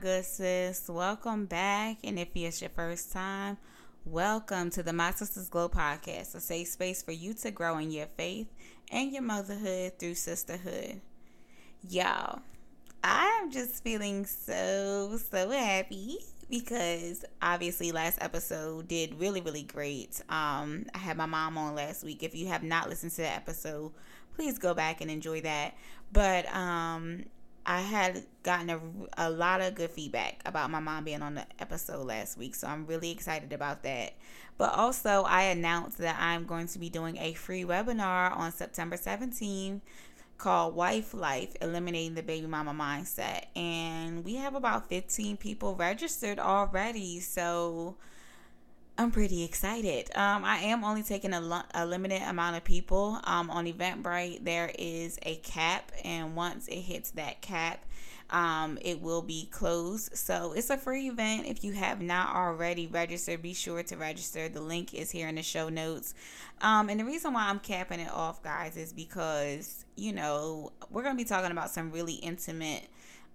good sis? Welcome back. And if it's your first time, welcome to the My Sisters Glow podcast, a safe space for you to grow in your faith and your motherhood through sisterhood. Y'all, I am just feeling so, so happy because obviously last episode did really, really great. Um, I had my mom on last week. If you have not listened to that episode, please go back and enjoy that. But um, I had gotten a, a lot of good feedback about my mom being on the episode last week, so I'm really excited about that. But also, I announced that I'm going to be doing a free webinar on September 17th called Wife Life Eliminating the Baby Mama Mindset. And we have about 15 people registered already. So I'm pretty excited. Um, I am only taking a, lo- a limited amount of people. Um, on Eventbrite, there is a cap. And once it hits that cap, um, it will be closed. So it's a free event. If you have not already registered, be sure to register. The link is here in the show notes. Um, and the reason why I'm capping it off, guys, is because, you know, we're going to be talking about some really intimate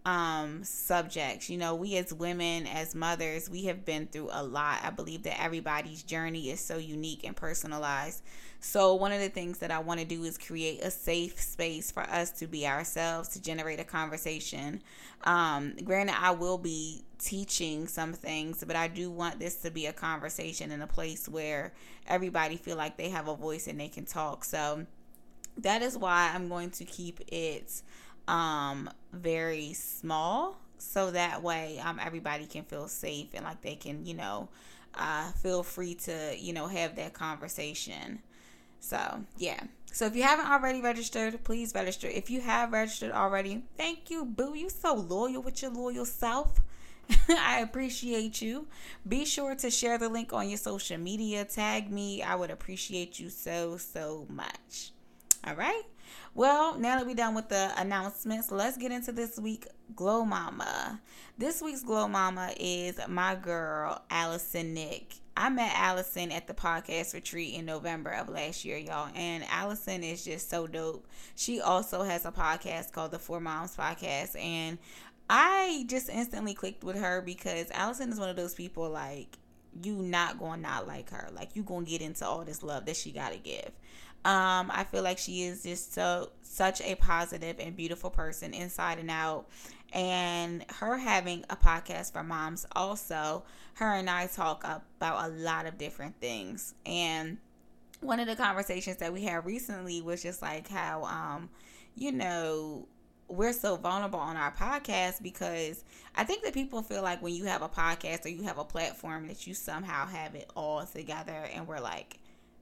um subjects. You know we as women as mothers we have been through a lot. I believe that everybody's journey is so unique and personalized. So one of the things that i want to do is create a safe space for us to be ourselves to generate a conversation. Um granted i will be teaching some things but i do want this to be a conversation in a place where everybody feel like they have a voice and they can talk. So that is why i'm going to keep it um very small so that way um everybody can feel safe and like they can you know uh feel free to you know have that conversation so yeah so if you haven't already registered please register if you have registered already thank you boo you so loyal with your loyal self I appreciate you. Be sure to share the link on your social media. Tag me. I would appreciate you so, so much. All right. Well, now that we're done with the announcements, let's get into this week Glow Mama. This week's Glow Mama is my girl, Allyson Nick. I met Allyson at the podcast retreat in November of last year, y'all. And Allyson is just so dope. She also has a podcast called the Four Moms Podcast. And I just instantly clicked with her because Allyson is one of those people like you not to not like her. Like you to get into all this love that she got to give. Um, I feel like she is just so such a positive and beautiful person inside and out. And her having a podcast for moms also, her and I talk about a lot of different things. And one of the conversations that we had recently was just like how um, you know, we're so vulnerable on our podcast because I think that people feel like when you have a podcast or you have a platform that you somehow have it all together and we're like,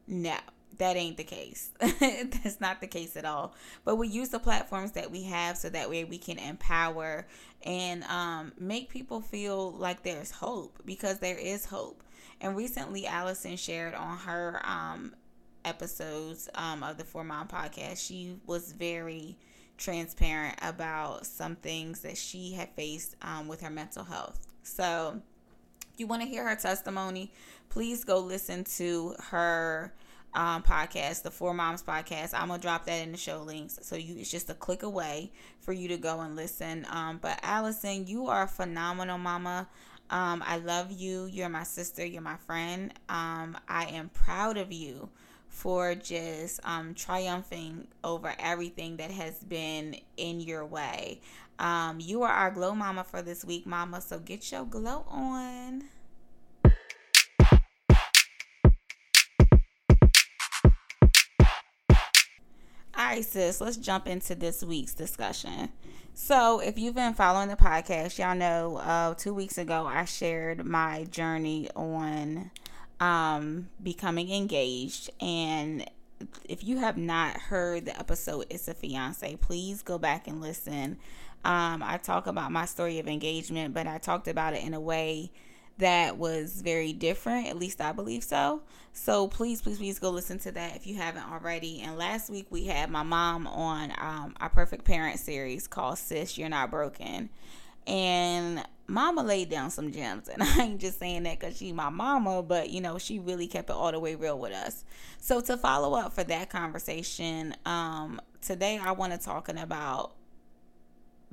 no, that ain't the case. That's not the case at all. But we use the platforms that we have so that way we can empower and um, make people feel like there's hope because there is hope. And recently, Allyson shared on her um, episodes um, of the Four Mom podcast, she was very transparent about some things that she had faced um, with her mental health. So, if you want to hear her testimony, please go listen to her um, podcast, the Four Moms podcast. I'm gonna drop that in the show links, so you it's just a click away for you to go and listen. Um, but Allyson, you are a phenomenal mama. Um, I love you. You're my sister. You're my friend. Um, I am proud of you for just um, triumphing over everything that has been in your way. Um, you are our glow mama for this week, mama. So get your glow on. Let's jump into this week's discussion. So, if you've been following the podcast, y'all know uh, two weeks ago I shared my journey on um, becoming engaged, and if you have not heard the episode it's a fiance please go back and listen um, i talk about my story of engagement but i talked about it in a way that was very different at least i believe so. So please please please go listen to that if you haven't already. And last week we had my mom on um, our perfect parent series called sis you're not broken. And mama laid down some gems and i ain't just saying that because she's my mama but you know she really kept it all the way real with us. So to follow up for that conversation um, today i want to talking about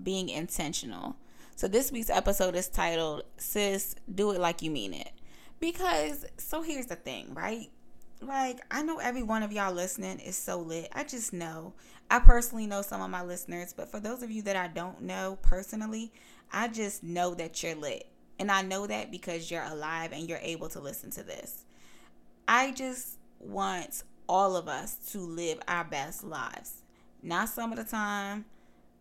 being intentional so this week's episode is titled sis do it like you mean it because so here's the thing right like I know every one of y'all listening is so lit. I just know. I personally know some of my listeners, but for those of you that I don't know personally, I just know that you're lit. And I know that because you're alive and you're able to listen to this. I just want all of us to live our best lives. Not some of the time,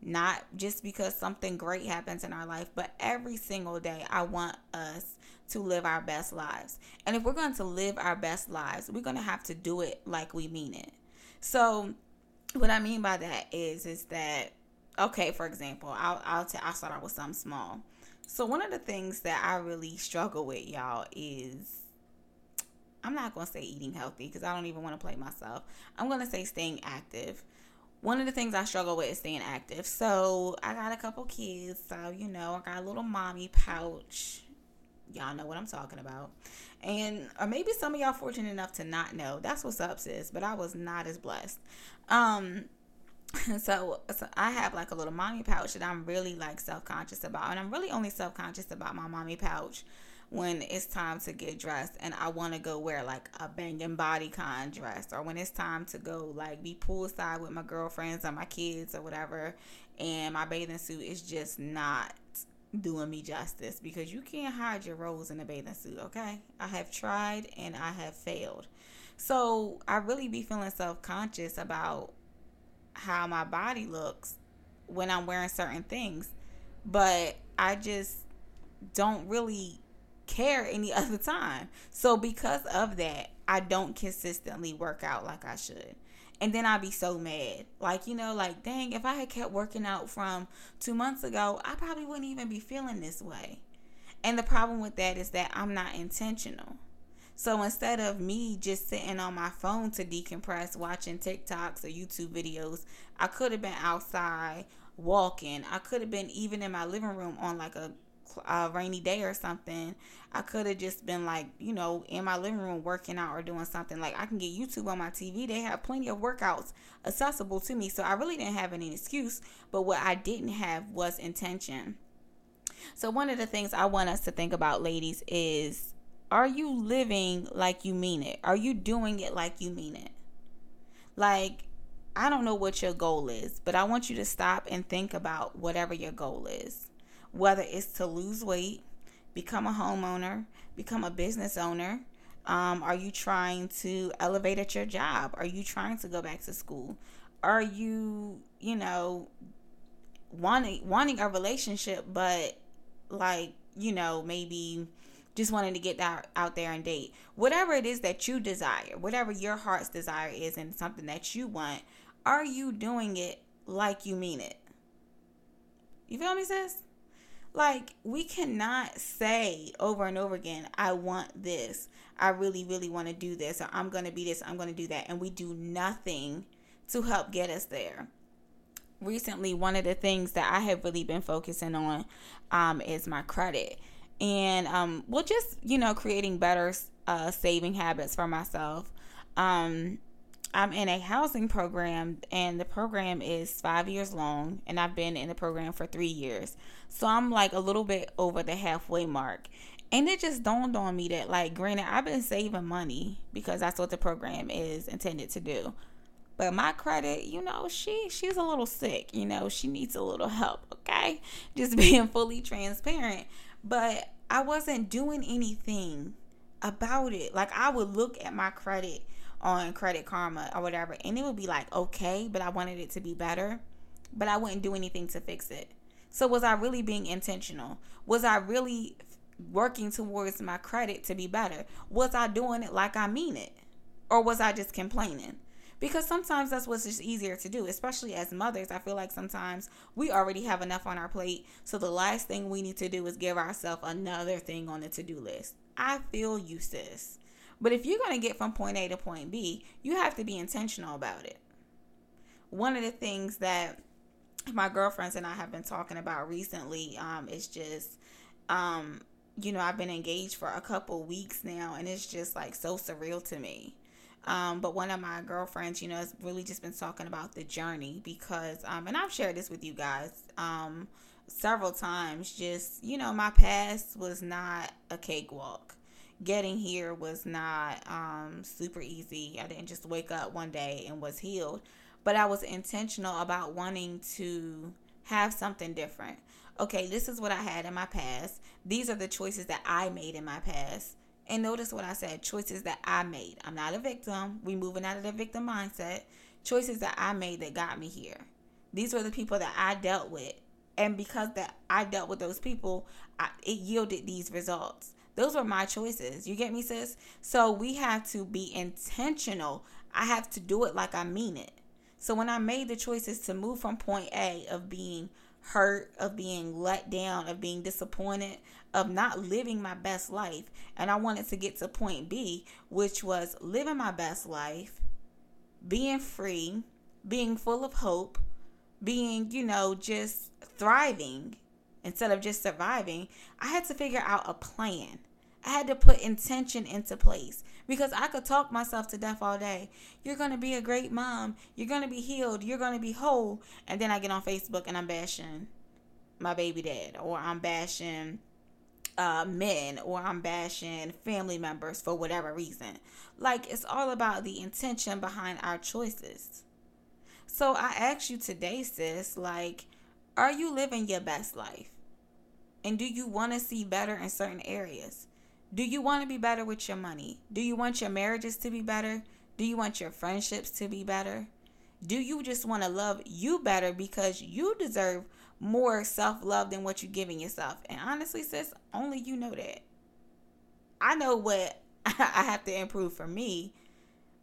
not just because something great happens in our life, but every single day, I want us to live our best lives. And if we're going to live our best lives, we're going to have to do it like we mean it. So, what I mean by that is, is that okay, for example, I'll I'll, t- I'll start out with something small. So one of the things that I really struggle with, y'all, is I'm not gonna say eating healthy because I don't even want to play myself. I'm gonna say staying active. One of the things I struggle with is staying active. So I got a couple kids, so you know, I got a little mommy pouch. Y'all know what I'm talking about. And or maybe some of y'all fortunate enough to not know. That's what's up, sis. But I was not as blessed. Um so, so I have like a little mommy pouch that I'm really like self conscious about, and I'm really only self conscious about my mommy pouch when it's time to get dressed and I want to go wear like a banging bodycon dress, or when it's time to go like be poolside with my girlfriends or my kids or whatever, and my bathing suit is just not doing me justice because you can't hide your rolls in a bathing suit, okay? I have tried and I have failed. So I really be feeling self conscious about how my body looks when I'm wearing certain things. But I just don't really care any other time. So because of that, I don't consistently work out like I should. And then I'd be so mad. Like, you know, like, dang, if I had kept working out from two months ago, I probably wouldn't even be feeling this way. And the problem with that is that I'm not intentional. So instead of me just sitting on my phone to decompress, watching TikToks or YouTube videos, I could have been outside walking. I could have been even in my living room on like a, a uh, rainy day or something. I could have just been like, you know, in my living room working out or doing something. Like I can get YouTube on my TV. They have plenty of workouts accessible to me. So I really didn't have any excuse. But what I didn't have was intention. So one of the things I want us to think about, ladies, is are you living like you mean it? Are you doing it like you mean it? Like, I don't know what your goal is, but I want you to stop and think about whatever your goal is. Whether it's to lose weight, become a homeowner, become a business owner. Um, are you trying to elevate at your job? Are you trying to go back to school? Are you, you know, wanting wanting a relationship, but like, you know, maybe just wanting to get out, out there and date. Whatever it is that you desire, whatever your heart's desire is, and something that you want, are you doing it like you mean it? You feel me, sis? Like, we cannot say over and over again, I want this. I really, really want to do this. Or I'm going to be this. I'm going to do that. And we do nothing to help get us there. Recently, one of the things that I have really been focusing on um, is my credit and um, well, just you know, creating better uh, saving habits for myself. Um, I'm in a housing program, and the program is five years long, and I've been in the program for three years. So I'm like a little bit over the halfway mark. And it just dawned on me that, like, granted, I've been saving money because that's what the program is intended to do. But my credit, you know, she she's a little sick. You know, she needs a little help. Okay, just being fully transparent but I wasn't doing anything about it. Like I would look at my credit on Credit Karma or whatever, and it would be like okay, but I wanted it to be better, but I wouldn't do anything to fix it. So was I really being intentional? Was I really working towards my credit to be better? Was I doing it like I mean it? Or was I just complaining? because sometimes that's what's just easier to do, especially as mothers. I feel like sometimes we already have enough on our plate. So the last thing we need to do is give ourselves another thing on the to do list. I feel you, sis. But if you're going to get from point A to point B, you have to be intentional about it. One of the things that my girlfriends and I have been talking about recently um, is just, um, you know, I've been engaged for a couple weeks now, and it's just like so surreal to me. Um, but one of my girlfriends, you know, has really just been talking about the journey because, um, and I've shared this with you guys um, several times. Just, you know, my past was not a cakewalk. Getting here was not um, super easy. I didn't just wake up one day and was healed, but I was intentional about wanting to have something different. Okay, this is what I had in my past. These are the choices that I made in my past and notice what I said choices that I made. I'm not a victim. We moving out of the victim mindset. Choices that I made that got me here. These were the people that I dealt with. And because that I dealt with those people, I, it yielded these results. Those were my choices. You get me, sis? So we have to be intentional. I have to do it like I mean it. So when I made the choices to move from point A of being hurt, of being let down, of being disappointed, of not living my best life. And I wanted to get to point B, which was living my best life, being free, being full of hope, being, you know, just thriving instead of just surviving. I had to figure out a plan. I had to put intention into place because I could talk myself to death all day. You're going to be a great mom. You're going to be healed. You're going to be whole. And then I get on Facebook and I'm bashing my baby dad or I'm bashing uh, men or I'm bashing family members for whatever reason. Like it's all about the intention behind our choices. So I ask you today, sis, like, are you living your best life? And do you want to see better in certain areas? Do you want to be better with your money? Do you want your marriages to be better? Do you want your friendships to be better? Do you just want to love you better because you deserve more self love than what you're giving yourself. And honestly, sis, only you know that. I know what I have to improve for me,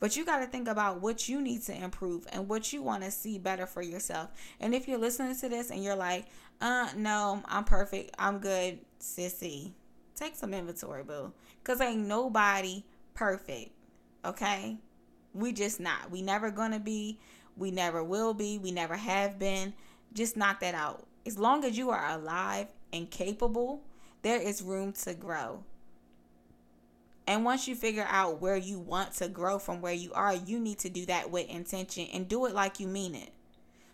but you got to think about what you need to improve and what you want to see better for yourself. And if you're listening to this and you're like, uh, no, I'm perfect, I'm good, sissy, take some inventory, boo. Because ain't nobody perfect, okay? We just not. We never gonna be. We never will be. We never have been just knock that out. As long as you are alive and capable, there is room to grow. And once you figure out where you want to grow from where you are, you need to do that with intention and do it like you mean it.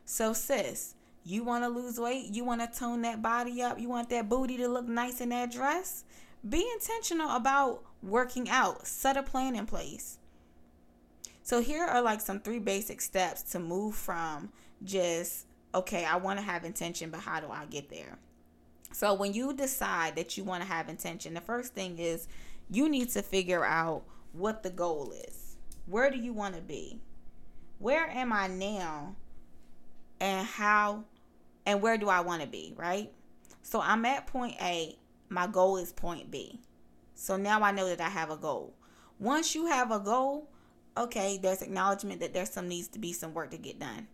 So, sis, you want to lose weight? You want to tone that body up? You want that booty to look nice in that dress? Be intentional about working out. Set a plan in place. So, here are like some three basic steps to move from just okay, I want to have intention, but how do I get there? So when you decide that you want to have intention, the first thing is you need to figure out what the goal is. Where do you want to be? Where am I now? And how and where do I want to be, right? So I'm at point A, my goal is point B. So now I know that I have a goal. Once you have a goal, okay, there's acknowledgement that there's some needs to be some work to get done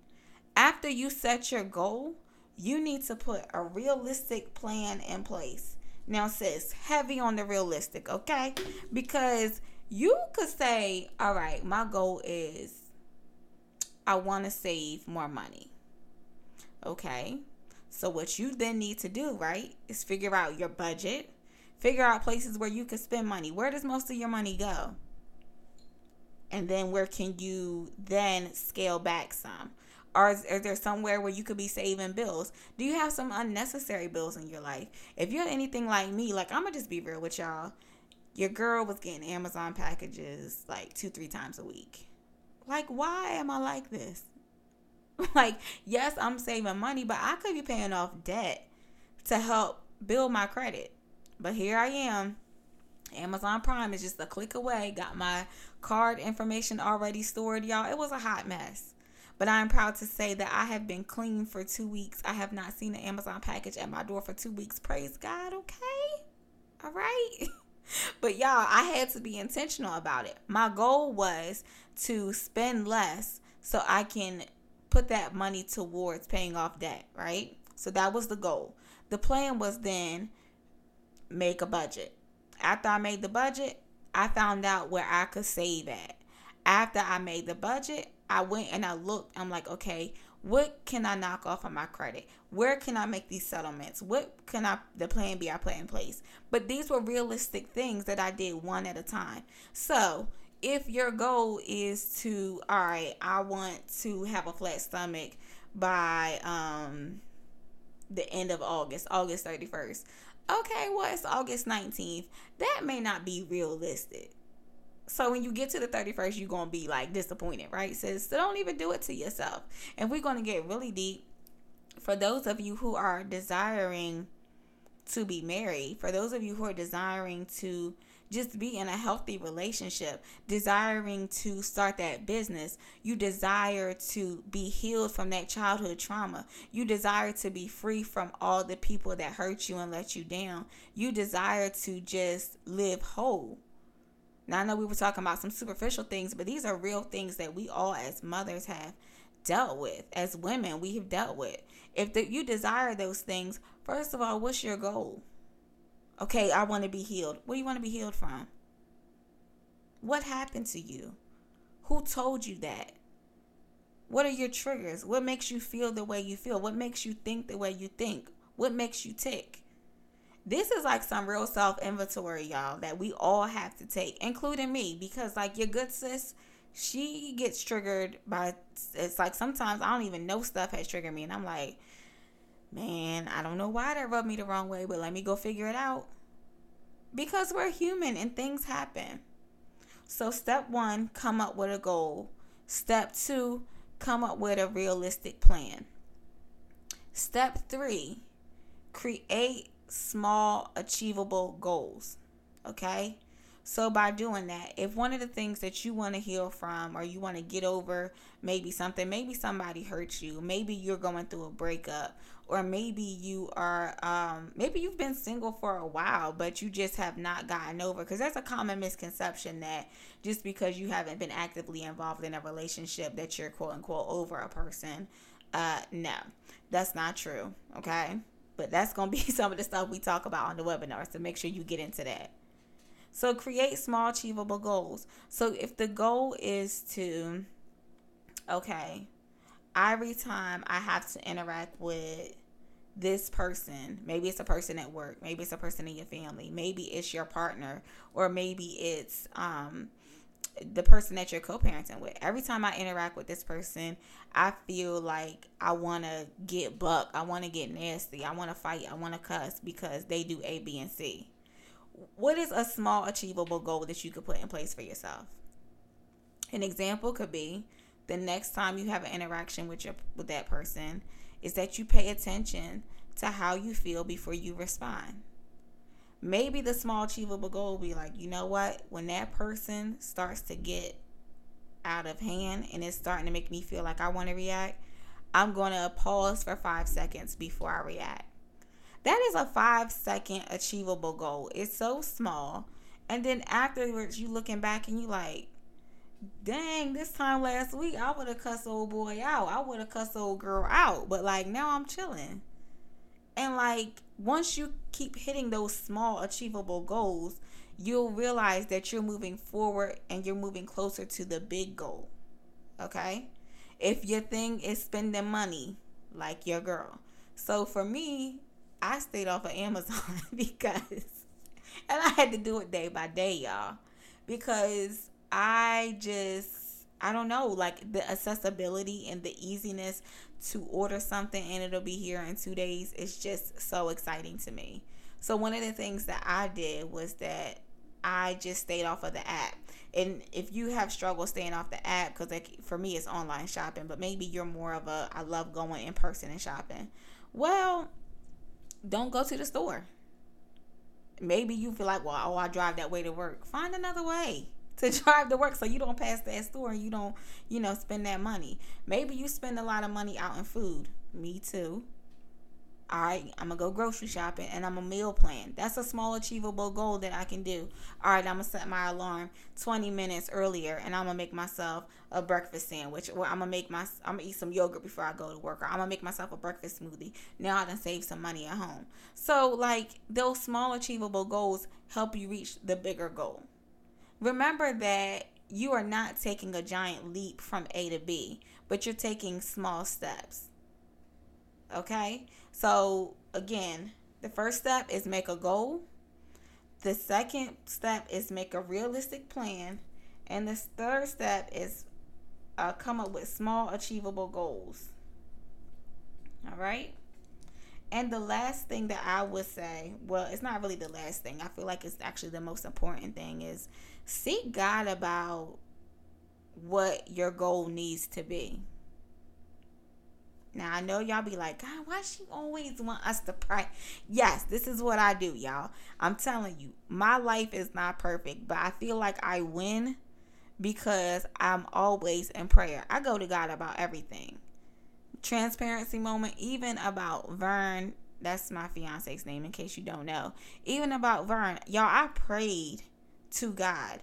after you set your goal, you need to put a realistic plan in place. Now, sis, heavy on the realistic, okay? Because you could say, all right, my goal is I want to save more money. Okay. So, what you then need to do, right, is figure out your budget, figure out places where you can spend money. Where does most of your money go? And then where can you then scale back some? Or is, is, there somewhere where you could be saving bills? Do you have some unnecessary bills in your life? If you're anything like me, like I'm gonna just be real with y'all. Your girl was getting Amazon packages like two, three times a week. Like, why am I like this? like, yes, I'm saving money, but I could be paying off debt to help build my credit. But here I am. Amazon Prime is just a click away. Got my card information already stored, y'all. It was a hot mess. But I am proud to say that I have been clean for two weeks. I have not seen an Amazon package at my door for two weeks. Praise God, okay? All right. but y'all, I had to be intentional about it. My goal was to spend less so I can put that money towards paying off debt, right? So that was the goal. The plan was then make a budget. After I made the budget, I found out where I could save at. After I made the budget, I went and I looked. I'm like, okay, what can I knock off of my credit? Where can I make these settlements? What can I the plan B I put in place? But these were realistic things that I did one at a time. So if your goal is to all right, I want to have a flat stomach by um the end of August, August 31st. Okay, well, it's August 19th. That may not be realistic. So when you get to the 31st, you're to be like disappointed, right? Says, so don't even do it to yourself. And we're to get really deep. For those of you who are desiring to be married, for those of you who are desiring to just be in a healthy relationship, desiring to start that business. You desire to be healed from that childhood trauma. You desire to be free from all the people that hurt you and let you down. You desire to just live whole. Now, I know we were talking about some superficial things, but these are real things that we all, as mothers, have dealt with. As women, we have dealt with. If the, you desire those things, first of all, what's your goal? Okay, I want to be healed. What do you want to be healed from? What happened to you? Who told you that? What are your triggers? What makes you feel the way you feel? What makes you think the way you think? What makes you tick? This is like some real self inventory, y'all, that we all have to take, including me, because like your good sis, she gets triggered by it's like sometimes I don't even know stuff has triggered me, and I'm like, Man, I don't know why that rubbed me the wrong way, but let me go figure it out. Because we're human and things happen. So, step one, come up with a goal. Step two, come up with a realistic plan. Step three, create small, achievable goals. Okay? So, by doing that, if one of the things that you want to heal from or you want to get over maybe something, maybe somebody hurt you, maybe you're going through a breakup, or maybe you are um, maybe you've been single for a while but you just have not gotten over because that's a common misconception that just because you haven't been actively involved in a relationship that you're quote unquote over a person uh no that's not true okay? But that's gonna be some of the stuff we talk about on the webinar so make sure you get into that. So create small achievable goals. So if the goal is to okay every time I have to interact with this person, maybe it's a person at work, maybe it's a person in your family, maybe it's your partner, or maybe it's um, the person that you're co-parenting with. Every time I interact with this person, I feel like I want to get buck, I want to get nasty, I want to fight, I want to cuss because they do A, B, and C. What is a small achievable goal that you could put in place for yourself? An example could be the next time you have an interaction with your with that person is that you pay attention to how you feel before you respond. Maybe the small achievable goal will be like, you know what? When that person starts to get out of hand and it's starting to make me feel like I want to react, I'm going to pause for five seconds before I react. That is a five second achievable goal. It's so small. And then afterwards, you looking back and you like, dang, this time last week I would have cussed old boy out. I would have cussed old girl out. But like now I'm chilling. And like once you keep hitting those small achievable goals, you'll realize that you're moving forward and you're moving closer to the big goal. Okay? If your thing is spending money, like your girl. So for me, I stayed off of Amazon because and I had to do it day by day, y'all. Because I just I don't know, like the accessibility and the easiness to order something and it'll be here in 2 days is just so exciting to me. So one of the things that I did was that I just stayed off of the app. And if you have struggled staying off the app, because like for me it's online shopping, but maybe you're more of a I love going in person and shopping. Well, don't go to the store. Maybe you feel like, well, oh, I drive that way to work. Find another way to drive to work so you don't pass that store and you don't, you know, spend that money. Maybe you spend a lot of money out in food. Me too. all right, I'm gonna go grocery shopping and I'm a meal plan. That's a small achievable goal that I can do. All right, I'm gonna set my alarm 20 minutes earlier and I'm gonna make myself a breakfast sandwich or I'm gonna make my I'm gonna eat some yogurt before I go to work or I'm gonna make myself a breakfast smoothie. Now I can save some money at home. So like those small achievable goals help you reach the bigger goal. Remember that you are not taking a giant leap from A to B, but you're taking small steps. Okay? So, again, the first step is make a goal. The second step is make a realistic plan. And the third step is uh, come up with small, achievable goals. All right? And the last thing that I would say, well, it's not really the last thing. I feel like it's actually the most important thing is seek God about what your goal needs to be. Now I know y'all be like, God, why she always want us to pray? Yes, this is what I do, y'all. I'm telling you, my life is not perfect, but I feel like I win because I'm always in prayer. I go to God about everything. Transparency moment, even about Vern. That's my fiance's name, in case you don't know. Even about Vern, y'all, I prayed to God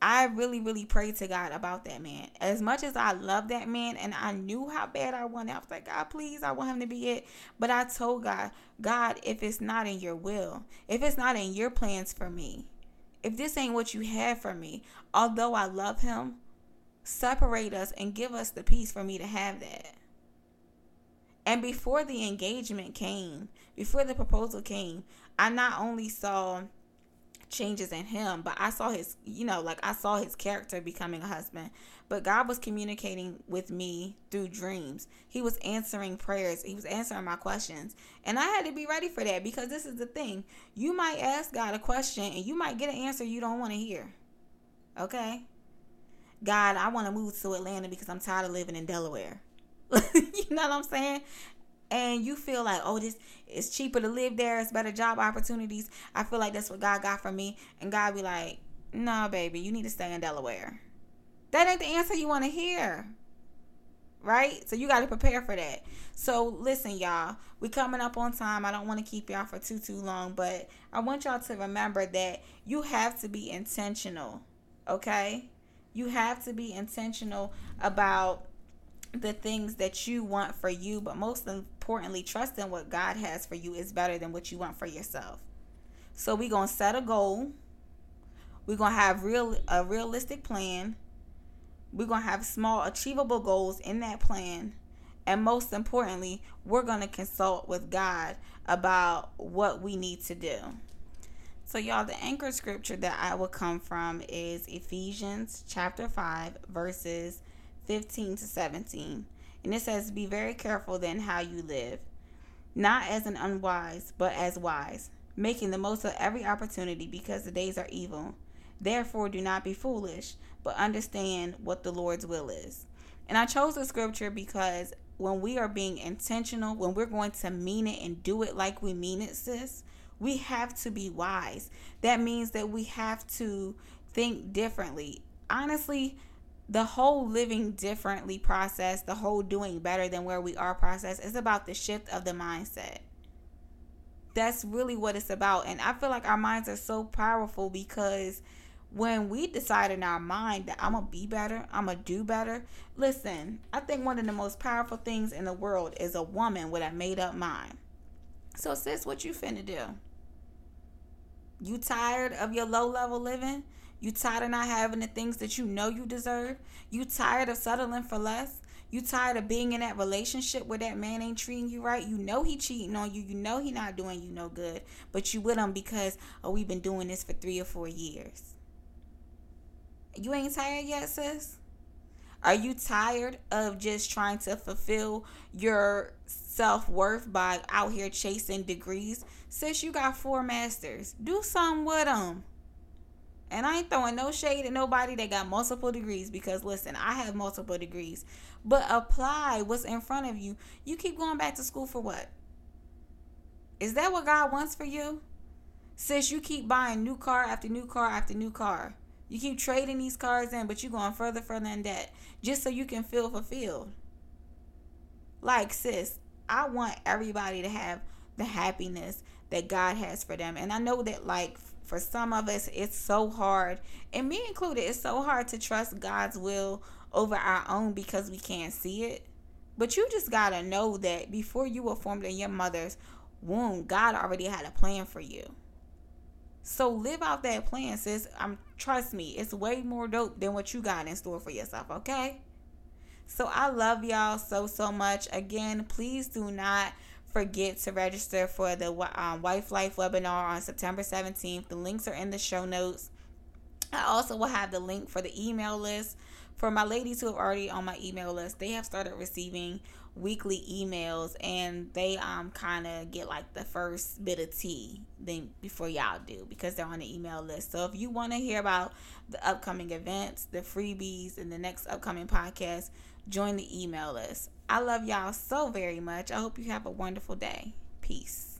I really, really prayed to God about that man. As much as I love that man and I knew how bad I wanted, I was like, God, please, I want him to be it. But I told God, God, if it's not in your will, if it's not in your plans for me, if this ain't what you have for me, although I love him, separate us and give us the peace for me to have that. And before the engagement came, before the proposal came, I not only saw changes in him but i saw his you know like i saw his character becoming a husband. But god was communicating with me through dreams. He was answering prayers. He was answering my questions. And i had to be ready for that because this is the thing. You might ask god a question and you might get an answer you don't want to hear. Okay? God i want to move to atlanta because i'm tired of living in delaware you know what i'm saying and you feel like, oh, this is cheaper to live there, it's better job opportunities. I feel like that's what God got for me. And God be like, no, nah, baby, you need to stay in Delaware. That ain't the answer you want to hear. Right? So you got to prepare for that. So listen, y'all, we coming up on time. I don't want to keep y'all for too too long, but I want y'all to remember that you have to be intentional. Okay? You have to be intentional about the things that you want for you, but most importantly, trusting what God has for you is better than what you want for yourself. So we're gonna set a goal. We're gonna have real a realistic plan. We're gonna have small achievable goals in that plan. And most importantly, we're gonna consult with God about what we need to do. So, y'all, the anchor scripture that I will come from is Ephesians chapter 5, verses 15 to 17. And it says, Be very careful then how you live, not as an unwise, but as wise, making the most of every opportunity because the days are evil. Therefore, do not be foolish, but understand what the Lord's will is. And I chose the scripture because when we are being intentional, when we're going to mean it and do it like we mean it, sis, we have to be wise. That means that we have to think differently. Honestly, the whole living differently process, the whole doing better than where we are process is about the shift of the mindset. That's really what it's about. And I feel like our minds are so powerful because when we decide in our mind that I'm going to be better, I'm going to do better. Listen, I think one of the most powerful things in the world is a woman with a made up mind. So, sis, what you finna do? You tired of your low level living? You tired of not having the things that you know you deserve? You tired of settling for less? You tired of being in that relationship where that man ain't treating you right? You know he cheating on you. You know he not doing you no good. But you with him because oh we've been doing this for three or four years. You ain't tired yet, sis? Are you tired of just trying to fulfill your self worth by out here chasing degrees? Sis, you got four masters. Do something with them. And I ain't throwing no shade at nobody that got multiple degrees because listen, I have multiple degrees. But apply what's in front of you. You keep going back to school for what? Is that what God wants for you? Since you keep buying new car after new car after new car. You keep trading these cars in, but you're going further, further in debt just so you can feel fulfilled. Like, sis, I want everybody to have the happiness that God has for them. And I know that like for some of us it's so hard, and me included, it's so hard to trust God's will over our own because we can't see it. But you just got to know that before you were formed in your mother's womb, God already had a plan for you. So live out that plan, sis. I'm trust me, it's way more dope than what you got in store for yourself, okay? So I love y'all so so much. Again, please do not forget to register for the um, Wife Life webinar on September 17th. The links are in the show notes. I also will have the link for the email list for my ladies who have already on my email list. They have started receiving weekly emails and they um kind of get like the first bit of tea then before y'all do because they're on the email list. So if you want to hear about the upcoming events, the freebies and the next upcoming podcast, join the email list. I love y'all so very much. I hope you have a wonderful day. Peace.